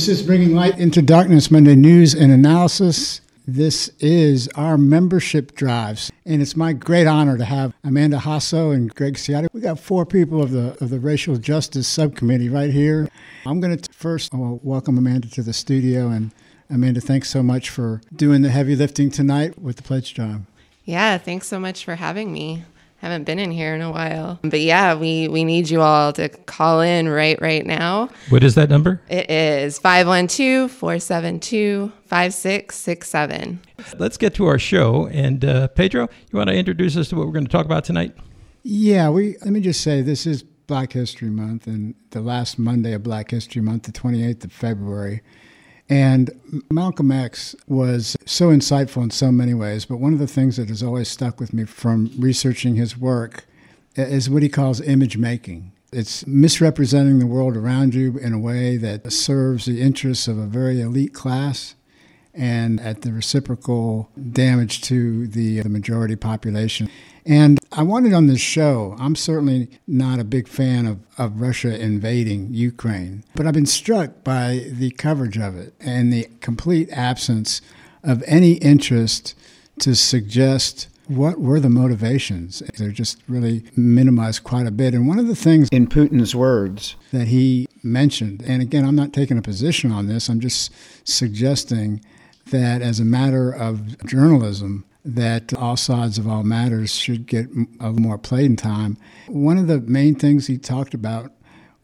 This is Bringing Light into Darkness Monday News and Analysis. This is our membership drives, and it's my great honor to have Amanda Hasso and Greg Ciotti. We got four people of the of the Racial Justice Subcommittee right here. I'm going to first welcome Amanda to the studio, and Amanda, thanks so much for doing the heavy lifting tonight with the pledge drive. Yeah, thanks so much for having me haven't been in here in a while. But yeah, we we need you all to call in right right now. What is that number? It is 512-472-5667. Let's get to our show and uh, Pedro, you want to introduce us to what we're going to talk about tonight? Yeah, we let me just say this is Black History Month and the last Monday of Black History Month, the 28th of February. And Malcolm X was so insightful in so many ways, but one of the things that has always stuck with me from researching his work is what he calls image making. It's misrepresenting the world around you in a way that serves the interests of a very elite class and at the reciprocal damage to the, uh, the majority population. And I wanted on this show, I'm certainly not a big fan of, of Russia invading Ukraine, but I've been struck by the coverage of it and the complete absence of any interest to suggest what were the motivations? They're just really minimized quite a bit. And one of the things in Putin's words that he mentioned, and again, I'm not taking a position on this, I'm just suggesting that as a matter of journalism, that all sides of all matters should get more playing time. One of the main things he talked about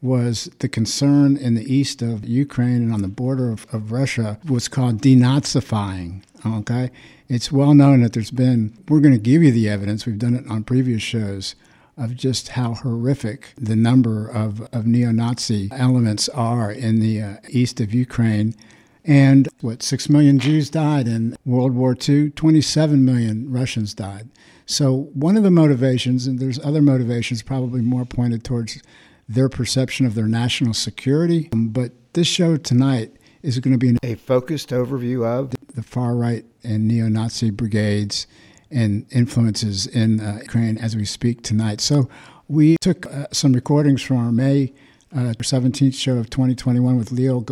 was the concern in the east of Ukraine and on the border of, of Russia was called denazifying. Okay, it's well known that there's been. We're going to give you the evidence. We've done it on previous shows of just how horrific the number of, of neo-Nazi elements are in the uh, east of Ukraine and what, 6 million Jews died in World War II, 27 million Russians died. So, one of the motivations, and there's other motivations probably more pointed towards their perception of their national security, um, but this show tonight is going to be a focused overview of the far right and neo Nazi brigades and influences in uh, Ukraine as we speak tonight. So, we took uh, some recordings from our May uh, 17th show of 2021 with Lev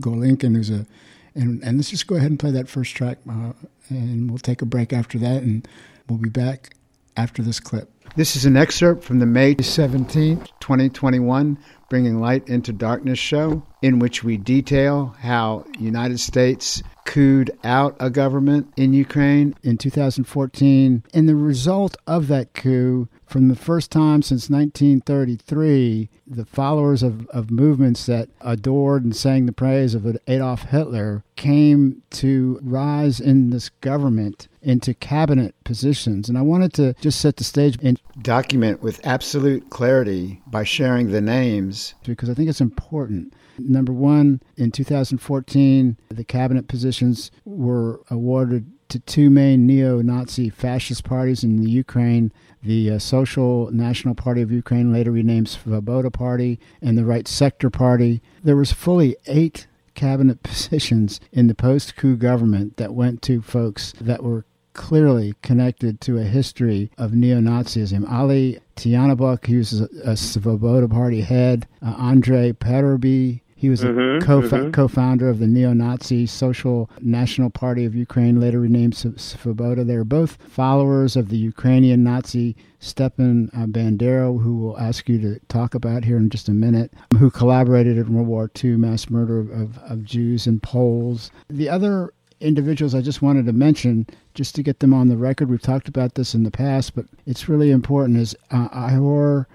Golinkin, who's a, and, and let's just go ahead and play that first track, uh, and we'll take a break after that, and we'll be back after this clip. This is an excerpt from the May 17th, 2021 Bringing Light into Darkness show, in which we detail how United States cooed out a government in Ukraine in 2014. And the result of that coup, from the first time since 1933, the followers of, of movements that adored and sang the praise of Adolf Hitler came to rise in this government into cabinet positions. And I wanted to just set the stage and document with absolute clarity by sharing the names because I think it's important. Number one, in 2014, the cabinet positions were awarded to two main neo Nazi fascist parties in the Ukraine the uh, Social National Party of Ukraine, later renamed Svoboda Party, and the Right Sector Party. There was fully eight cabinet positions in the post-coup government that went to folks that were clearly connected to a history of neo-Nazism. Ali Tyahnybok, he was a, a Svoboda Party head. Uh, Andrei Parubiy, he was mm-hmm, a co- mm-hmm. co-founder of the neo-Nazi Social National Party of Ukraine, later renamed Svoboda. They were both followers of the Ukrainian Nazi Stepan uh, Bandera, who we'll ask you to talk about here in just a minute, who collaborated in World War II mass murder of, of Jews and Poles. The other individuals I just wanted to mention, just to get them on the record, we've talked about this in the past, but it's really important, is uh, Ihor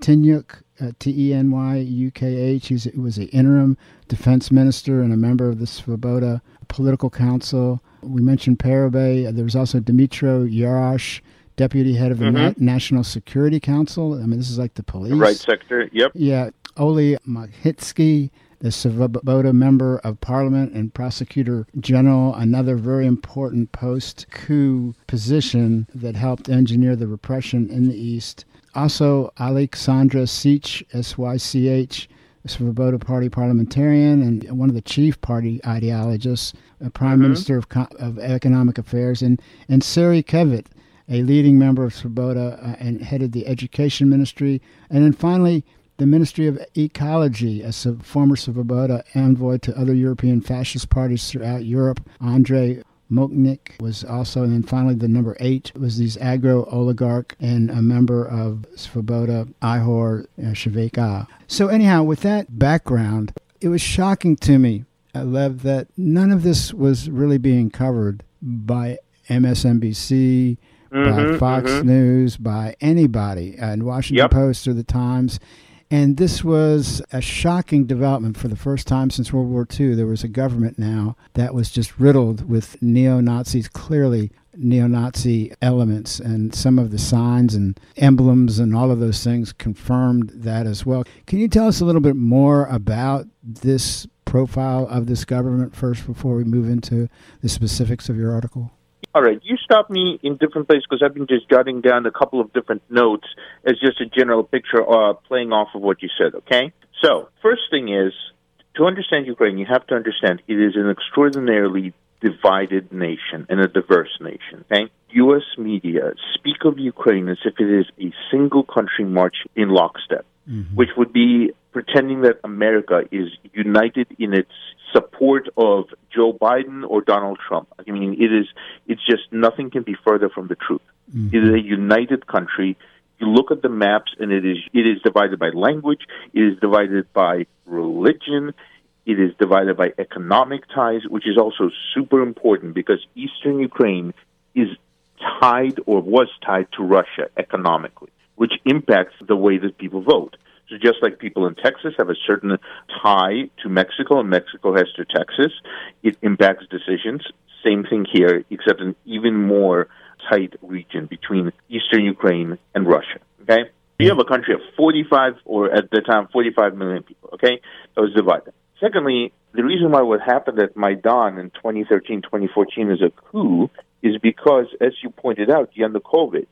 Tenyukh, uh, T E N Y U K H. He was the interim defense minister and a member of the Svoboda Political Council. We mentioned Parubiy. There was also Dmytro Yarosh, deputy head of the mm-hmm. Na- National Security Council. I mean, this is like the police. Right sector, yep. Yeah. Oli Makhitsky, the Svoboda member of parliament and prosecutor general, another very important post coup position that helped engineer the repression in the East. Also, Alexandra Sych, S Y C H, Svoboda Party parliamentarian and one of the chief party ideologists, a Prime mm-hmm. Minister of, of Economic Affairs, and, and Sari Kevit, a leading member of Svoboda uh, and headed the Education Ministry. And then finally, the Ministry of Ecology, a former Svoboda envoy to other European fascist parties throughout Europe, Andrei Mokhnyk was also, and then finally the number eight was these agro oligarch and a member of Svoboda, Ihor Sheveka. So anyhow, with that background, it was shocking to me, Lev, that none of this was really being covered by MSNBC, mm-hmm, by Fox mm-hmm. News, by anybody, and Washington yep. Post or the Times. And this was a shocking development for the first time since World War II. There was a government now that was just riddled with neo Nazis, clearly neo Nazi elements, and some of the signs and emblems and all of those things confirmed that as well. Can you tell us a little bit more about this profile of this government first before we move into the specifics of your article? All right, you stop me in different places because I've been just jotting down a couple of different notes as just a general picture uh, playing off of what you said, okay? So, first thing is, to understand Ukraine, you have to understand it is an extraordinarily divided nation and a diverse nation, okay? U.S. media speak of Ukraine as if it is a single country marching in lockstep, mm-hmm. which would be pretending that America is united in its support of Joe Biden or Donald Trump. I mean, it is, it's just nothing can be further from the truth. Mm-hmm. It is a united country. You look at the maps and it is, it is divided by language. It is divided by religion. It is divided by economic ties, which is also super important because Eastern Ukraine is tied or was tied to Russia economically, which impacts the way that people vote. So just like people in Texas have a certain tie to Mexico and Mexico has to Texas, it impacts decisions. Same thing here, except an even more tight region between eastern Ukraine and Russia. Okay? You have a country of 45, or at the time, 45 million people, okay? That was divided. Secondly, the reason why what happened at Maidan in 2013, 2014 is a coup is because, as you pointed out, Yanukovych,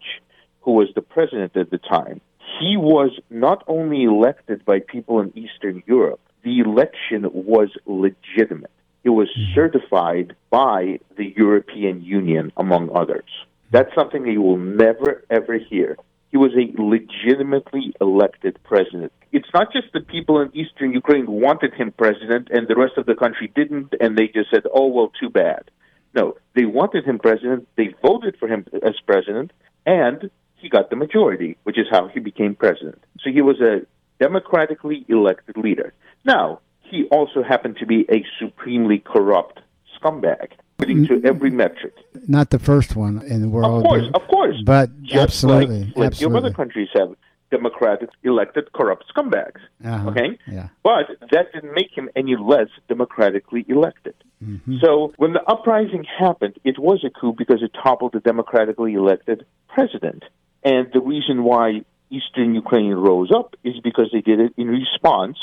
who was the president at the time, he was not only elected by people in Eastern Europe, the election was legitimate. It was mm-hmm. certified by the European Union, among others. That's something that you will never, ever hear. He was a legitimately elected president. It's not just the people in eastern Ukraine wanted him president and the rest of the country didn't, and they just said, oh, well, too bad. No, they wanted him president, they voted for him as president, and he got the majority, which is how he became president. So he was a democratically elected leader. Now, he also happened to be a supremely corrupt scumbag, according to every metric. Not the first one in the world. Of course, of course. But Just absolutely. Like, like absolutely. other countries have democratic elected corrupt scumbags. Uh-huh. Okay? Yeah. But that didn't make him any less democratically elected. Mm-hmm. So when the uprising happened, it was a coup because it toppled the democratically elected president. And the reason why Eastern Ukraine rose up is because they did it in response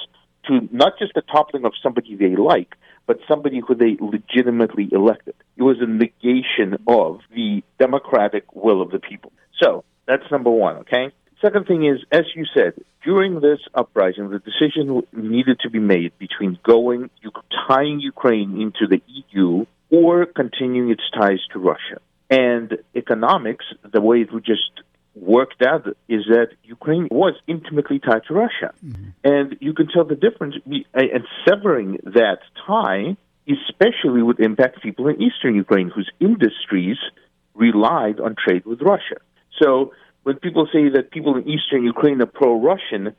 to not just the toppling of somebody they like, but somebody who they legitimately elected. It was a negation of the democratic will of the people. So that's number one, okay? Second thing is, as you said, during this uprising, the decision needed to be made between going, tying Ukraine into the EU or continuing its ties to Russia. And economics, the way it would just worked out is that Ukraine was intimately tied to Russia. Mm-hmm. And you can tell the difference, and severing that tie especially would impact people in eastern Ukraine whose industries relied on trade with Russia. So when people say that people in eastern Ukraine are pro Russian,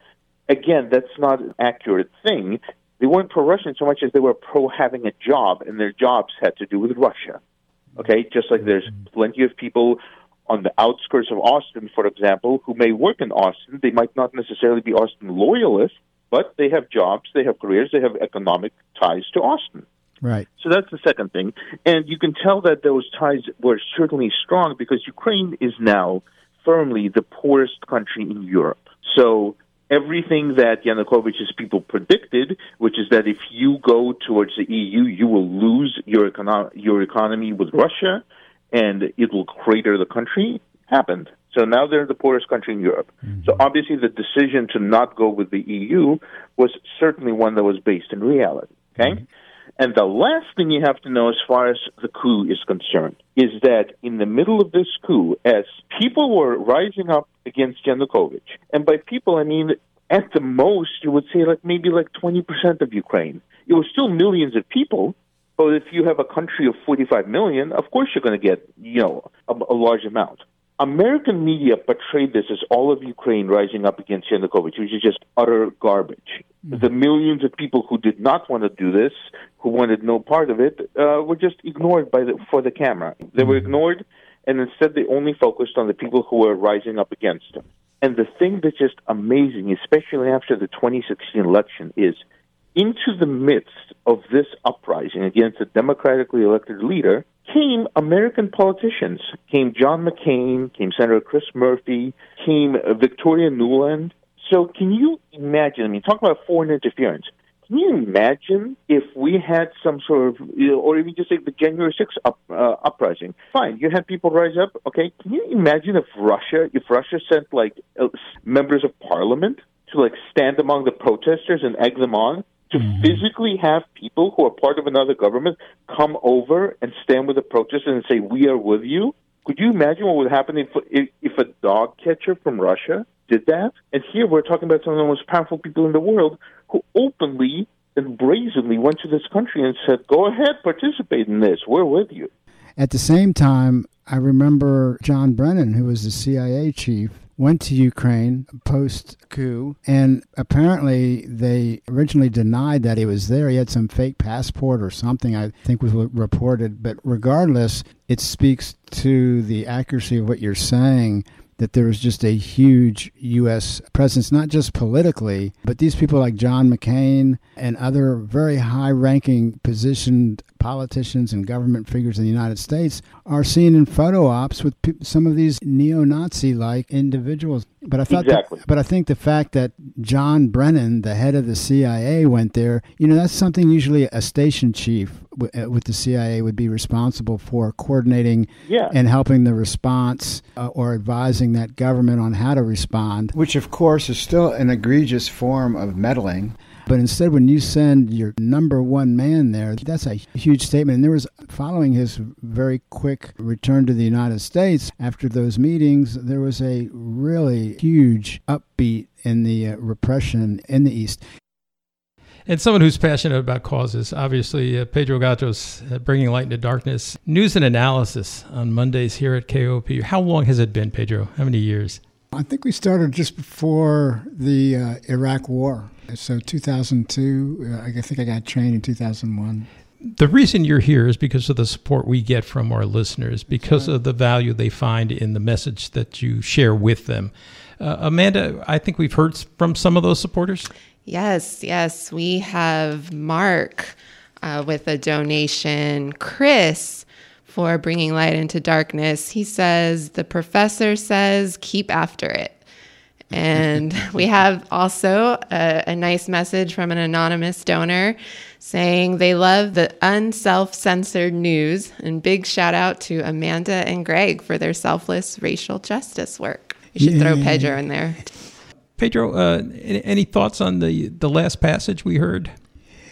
again, that's not an accurate thing. They weren't pro Russian so much as they were pro having a job, and their jobs had to do with Russia. Okay, just like there's mm-hmm. plenty of people on the outskirts of Austin, for example, who may work in Austin. They might not necessarily be Austin loyalists, but they have jobs, they have careers, they have economic ties to Austin. Right. So that's the second thing. And you can tell that those ties were certainly strong because Ukraine is now firmly the poorest country in Europe. So everything that Yanukovych's people predicted, which is that if you go towards the EU, you will lose your, econo- your economy with Russia, and it will crater the country happened. So now they're the poorest country in Europe. Mm-hmm. So obviously the decision to not go with the EU was certainly one that was based in reality. Okay? Mm-hmm. And the last thing you have to know as far as the coup is concerned is that in the middle of this coup, as people were rising up against Yanukovych, and by people I mean at the most, you would say like maybe like 20% of Ukraine. It was still millions of people, but if you have a country of 45 million, of course you're going to get, you know, a, a large amount. American media portrayed this as all of Ukraine rising up against Yanukovych, which is just utter garbage. Mm-hmm. The millions of people who did not want to do this, who wanted no part of it, uh, were just ignored by the, for the camera. They were ignored, and instead they only focused on the people who were rising up against them. And the thing that's just amazing, especially after the 2016 election, is into the midst of this uprising against a democratically elected leader came American politicians. Came John McCain, came Senator Chris Murphy, came Victoria Nuland. So can you imagine? I mean, talk about foreign interference. Can you imagine if we had some sort of, or even just like the January 6th up, uh, uprising? Fine, you had people rise up. Okay, can you imagine if Russia, if Russia sent like uh, members of parliament to like stand among the protesters and egg them on? To mm-hmm. physically have people who are part of another government come over and stand with the protesters and say, "We are with you." Could you imagine what would happen if if, if a dog catcher from Russia did that? And here we're talking about some of the most powerful people in the world who openly and brazenly went to this country and said, "Go ahead, participate in this. We're with you." At the same time, I remember John Brennan, who was the CIA chief, went to Ukraine post coup, and apparently they originally denied that he was there. He had some fake passport or something, I think was reported. But regardless, it speaks to the accuracy of what you're saying that there was just a huge U.S. presence, not just politically, but these people like John McCain and other very high ranking positioned politicians and government figures in the United States are seen in photo ops with some of these neo-Nazi like individuals. But I thought, exactly. that, but I think the fact that John Brennan, the head of the CIA, went there, you know, that's something usually a station chief uh, with the CIA would be responsible for coordinating yeah. and helping the response uh, or advising that government on how to respond, which of course is still an egregious form of meddling. But instead, when you send your number one man there, that's a huge statement. And there was, following his very quick return to the United States after those meetings, there was a really huge upbeat in the uh, repression in the East. And someone who's passionate about causes, obviously, uh, Pedro Gatos, uh, bringing light into darkness. News and analysis on Mondays here at KOOP. How long has it been, Pedro? How many years? I think we started just before the uh, Iraq War. So 2002, uh, I think I got trained in 2001. The reason you're here is because of the support we get from our listeners, because right. of the value they find in the message that you share with them. Uh, Amanda, I think we've heard from some of those supporters. Yes, yes. We have Mark uh, with a donation, Chris for bringing light into darkness. He says, The professor says, keep after it. And we have also a, a, nice message from an anonymous donor saying they love the unself censored news. And big shout out to Amanda and Greg for their selfless racial justice work. You should throw Pedro in there. Pedro, uh, any thoughts on the, the last passage we heard?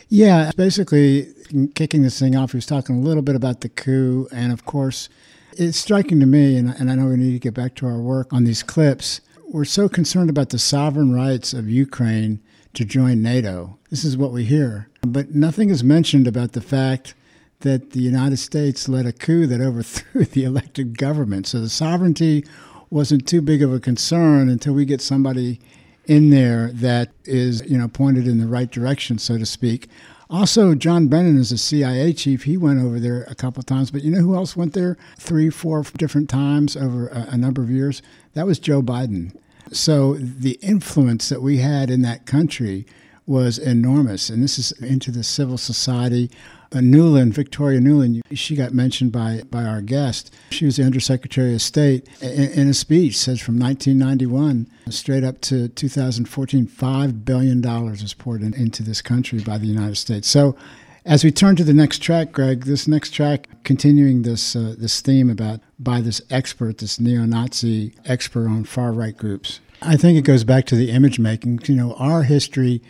Yeah, basically, kicking this thing off, he was talking a little bit about the coup. And of course, it's striking to me, and, and I know we need to get back to our work on these clips we're so concerned about the sovereign rights of Ukraine to join NATO. This is what we hear. But nothing is mentioned about the fact that the United States led a coup that overthrew the elected government. So the sovereignty wasn't too big of a concern until we get somebody in there that is, you know, pointed in the right direction, so to speak. Also, John Brennan is a CIA chief. He went over there a couple of times, but you know who else went there three, four different times over a, a number of years? That was Joe Biden. So the influence that we had in that country was enormous. And this is into the civil society. Uh, Nuland, Victoria Nuland, she got mentioned by, by our guest. She was the Undersecretary of State. In, in a speech, says from 1991 straight up to 2014, $5 billion was poured in, into this country by the United States. So as we turn to the next track, Greg, this next track, continuing this uh, this theme about by this expert, this neo-Nazi expert on far right groups, I think it goes back to the image making. You know, our history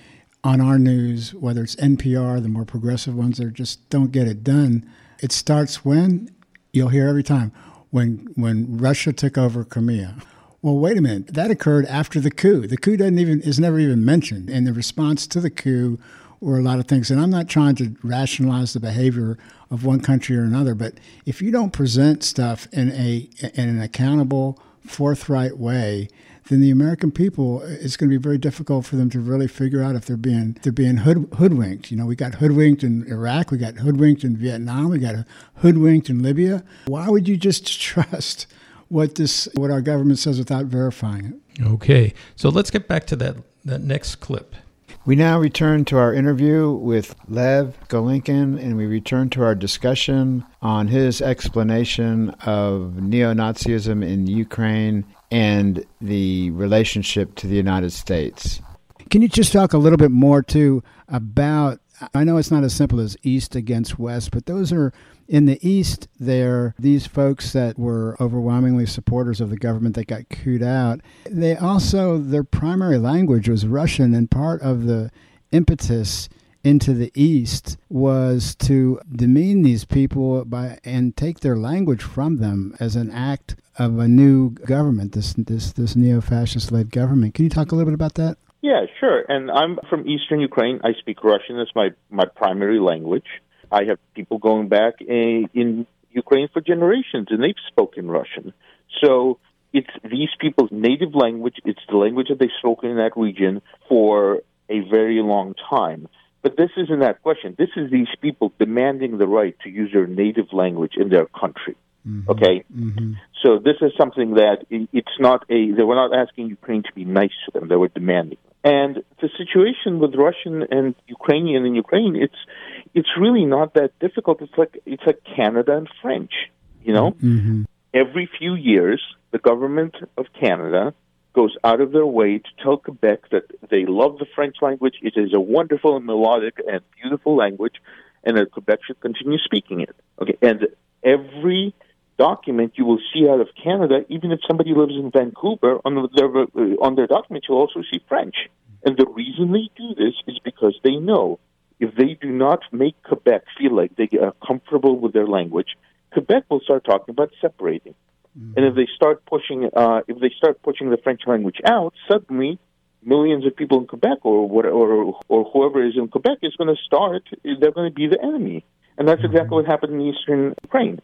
on our news, whether it's NPR, the more progressive ones that just don't get it done. It starts when you'll hear every time when when Russia took over Crimea, well, wait a minute. That occurred after the coup. The coup doesn't even is never even mentioned, and the response to the coup were a lot of things. And I'm not trying to rationalize the behavior of one country or another, but if you don't present stuff in a in an accountable, forthright way, then the American people it's going to be very difficult for them to really figure out if they're being they're being hood, hoodwinked. You know, we got hoodwinked in Iraq, we got hoodwinked in Vietnam, we got hoodwinked in Libya. Why would you just trust? what this what our government says without verifying it. Okay, so let's get back to that that next clip. We now return to our interview with Lev Golinkin, and we return to our discussion on his explanation of neo Nazism in Ukraine and the relationship to the United States. Can you just talk a little bit more, too, about? I know it's not as simple as East against West, but those are in the East, there, these folks that were overwhelmingly supporters of the government that got cooed out, they also, their primary language was Russian, and part of the impetus into the East was to demean these people by and take their language from them as an act of a new government, this this this neo-fascist led government. Can you talk a little bit about that? Yeah, sure. And I'm from Eastern Ukraine. I speak Russian as my my primary language. I have people going back in, in Ukraine for generations, and they've spoken Russian. So it's these people's native language. It's the language that they've spoken in that region for a very long time. But this isn't that question. This is these people demanding the right to use their native language in their country. Mm-hmm. Okay, mm-hmm. so this is something that it's not a. They were not asking Ukraine to be nice to them. They were demanding. And the situation with Russian and Ukrainian in Ukraine, it's it's really not that difficult. It's like it's like Canada and French. You know, mm-hmm. every few years, the government of Canada goes out of their way to tell Quebec that they love the French language. It is a wonderful and melodic and beautiful language, and that Quebec should continue speaking it. Okay, and every document you will see out of Canada, even if somebody lives in Vancouver, on their on their document you'll also see French. And the reason they do this is because they know if they do not make Quebec feel like they are comfortable with their language, Quebec will start talking about separating. Mm-hmm. And if they start pushing, uh, if they start pushing the French language out, suddenly millions of people in Quebec or what, or or whoever is in Quebec is going to start. They're going to be the enemy, and that's mm-hmm. exactly what happened in eastern Ukraine.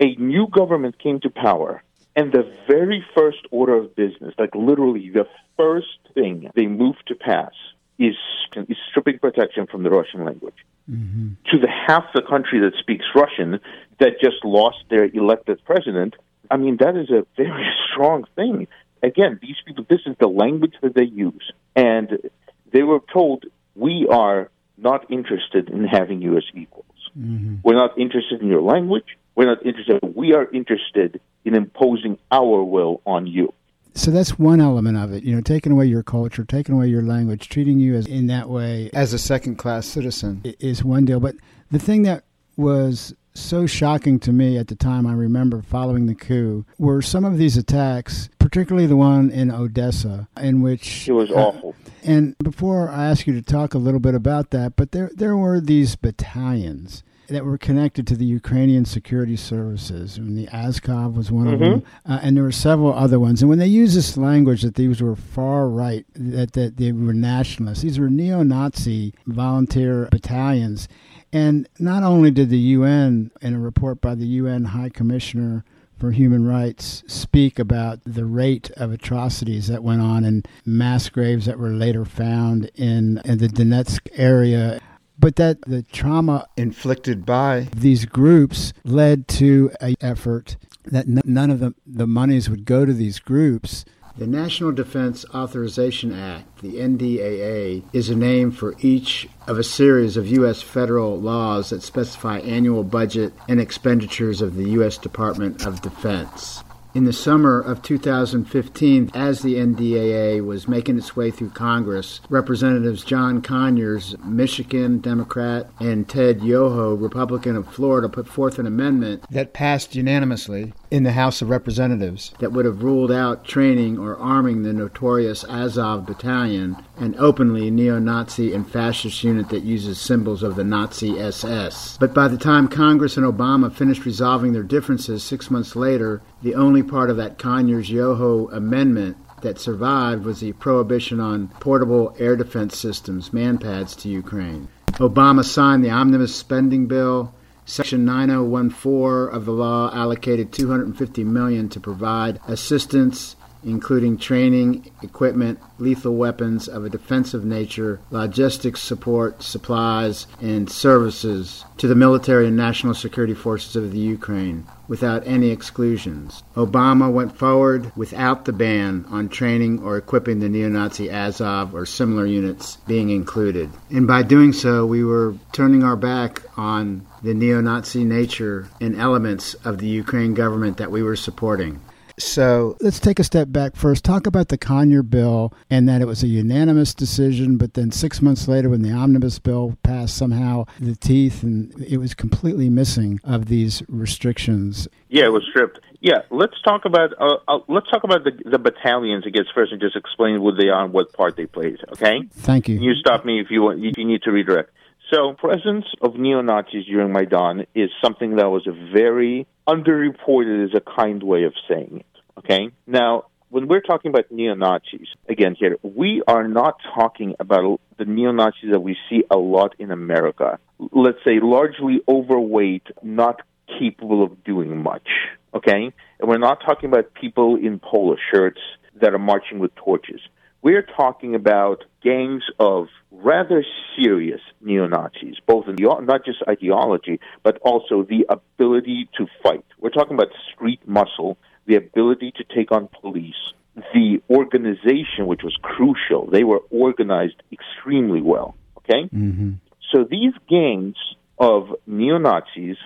A new government came to power, and the very first order of business, like literally the first thing they moved to pass, is, is stripping protection from the Russian language. Mm-hmm. To the half the country that speaks Russian that just lost their elected president, I mean, that is a very strong thing. Again, these people, this is the language that they use. And they were told, we are not interested in having you as equals. Mm-hmm. We're not interested in your language. We're not interested. We are interested in imposing our will on you. So that's one element of it you know taking away your culture taking away your language treating you as in that way as a second class citizen is one deal. But the thing that was so shocking to me at the time I remember following the coup were some of these attacks particularly the one in Odessa in which it was uh, awful. and before I ask you to talk a little bit about that but there there were these battalions that were connected to the Ukrainian security services. And the Azov was one mm-hmm. of them, uh, and there were several other ones. And when they used this language that these were far right, that, that they were nationalists, these were neo-Nazi volunteer battalions. And not only did the UN, in a report by the UN High Commissioner for Human Rights, speak about the rate of atrocities that went on and mass graves that were later found in, in the Donetsk area but that the trauma inflicted by these groups led to an effort that n- none of the, the monies would go to these groups. The National Defense Authorization Act, the NDAA, is a name for each of a series of U.S. federal laws that specify annual budget and expenditures of the U.S. Department of Defense. In the summer of 2015, as the NDAA was making its way through Congress, Representatives John Conyers, Michigan Democrat, and Ted Yoho, Republican of Florida, put forth an amendment that passed unanimously in the House of Representatives that would have ruled out training or arming the notorious Azov Battalion, an openly neo Nazi and fascist unit that uses symbols of the Nazi SS. But by the time Congress and Obama finished resolving their differences six months later, the only part of that Conyers Yoho amendment that survived was the prohibition on portable air defense systems, manpads, to Ukraine. Obama signed the omnibus spending bill. Section 9014 of the law allocated 250 million to provide assistance including training, equipment, lethal weapons of a defensive nature, logistics support, supplies, and services to the military and national security forces of the Ukraine without any exclusions. Obama went forward without the ban on training or equipping the neo Nazi Azov or similar units being included. And by doing so, we were turning our back on the neo Nazi nature and elements of the Ukraine government that we were supporting. So let's take a step back first. Talk about the Conyer bill and that it was a unanimous decision, but then six months later, when the omnibus bill passed, somehow the teeth and it was completely missing of these restrictions. Yeah, it was stripped. Yeah, let's talk about uh, uh, let's talk about the the battalions again first, and just explain what they are and what part they played. Okay. Thank you. You stop me if you want. If you need to redirect. So, presence of neo Nazis during Maidan is something that was very underreported, is a kind way of saying it. Okay? Now, when we're talking about neo Nazis, again, here, we are not talking about the neo Nazis that we see a lot in America. Let's say largely overweight, not capable of doing much. Okay? And we're not talking about people in polo shirts that are marching with torches. We're talking about gangs of rather serious neo Nazis, both in the, not just ideology, but also the ability to fight. We're talking about street muscle the ability to take on police, the organization, which was crucial. They were organized extremely well. Okay? Mm-hmm. So these gangs of neo Nazis,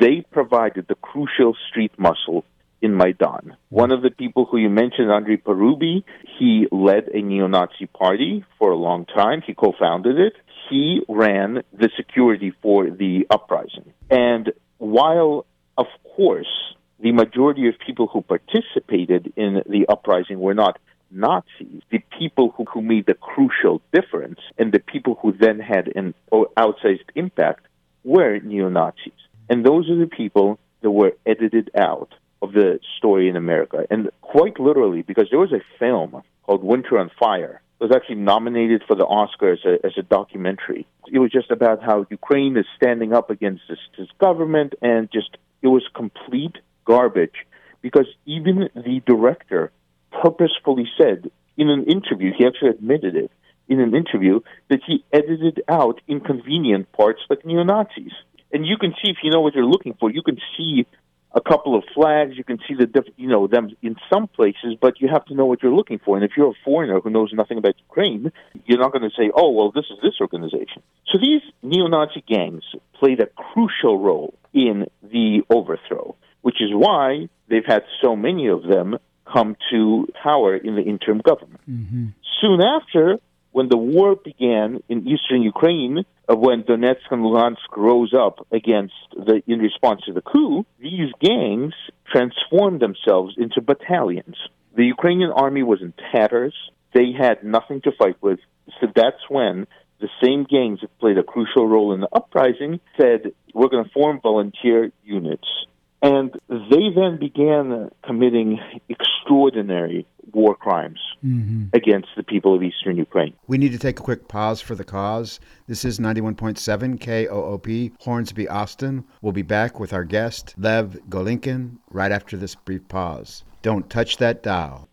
they provided the crucial street muscle in Maidan. One of the people who you mentioned, Andrei Parubiy, he led a neo Nazi party for a long time. He co founded it. He ran the security for the uprising. And while, of course, the majority of people who participated in the uprising were not Nazis. The people who, who made the crucial difference and the people who then had an outsized impact were neo Nazis. And those are the people that were edited out of the story in America. And quite literally, because there was a film called Winter on Fire. It was actually nominated for the Oscar as a, as a documentary. It was just about how Ukraine is standing up against this, this government, and just it was complete garbage because even the director purposefully said in an interview, he actually admitted it in an interview, that he edited out inconvenient parts like neo Nazis. And you can see, if you know what you're looking for, you can see a couple of flags. You can see the diff- you know them in some places, but you have to know what you're looking for. And if you're a foreigner who knows nothing about Ukraine, you're not going to say, "Oh, well, this is this organization." So these neo-Nazi gangs played a crucial role in the overthrow which is why they've had so many of them come to power in the interim government. Mm-hmm. Soon after, when the war began in eastern Ukraine, uh, when Donetsk and Luhansk rose up against the in response to the coup, these gangs transformed themselves into battalions. The Ukrainian army was in tatters. They had nothing to fight with. So that's when the same gangs that played a crucial role in the uprising said, we're going to form volunteer units and they then began committing extraordinary war crimes mm-hmm. against the people of eastern Ukraine. We need to take a quick pause for the cause. This is 91.7 KOOP, Hornsby, Austin. We'll be back with our guest, Lev Golinkin, right after this brief pause. Don't touch that dial.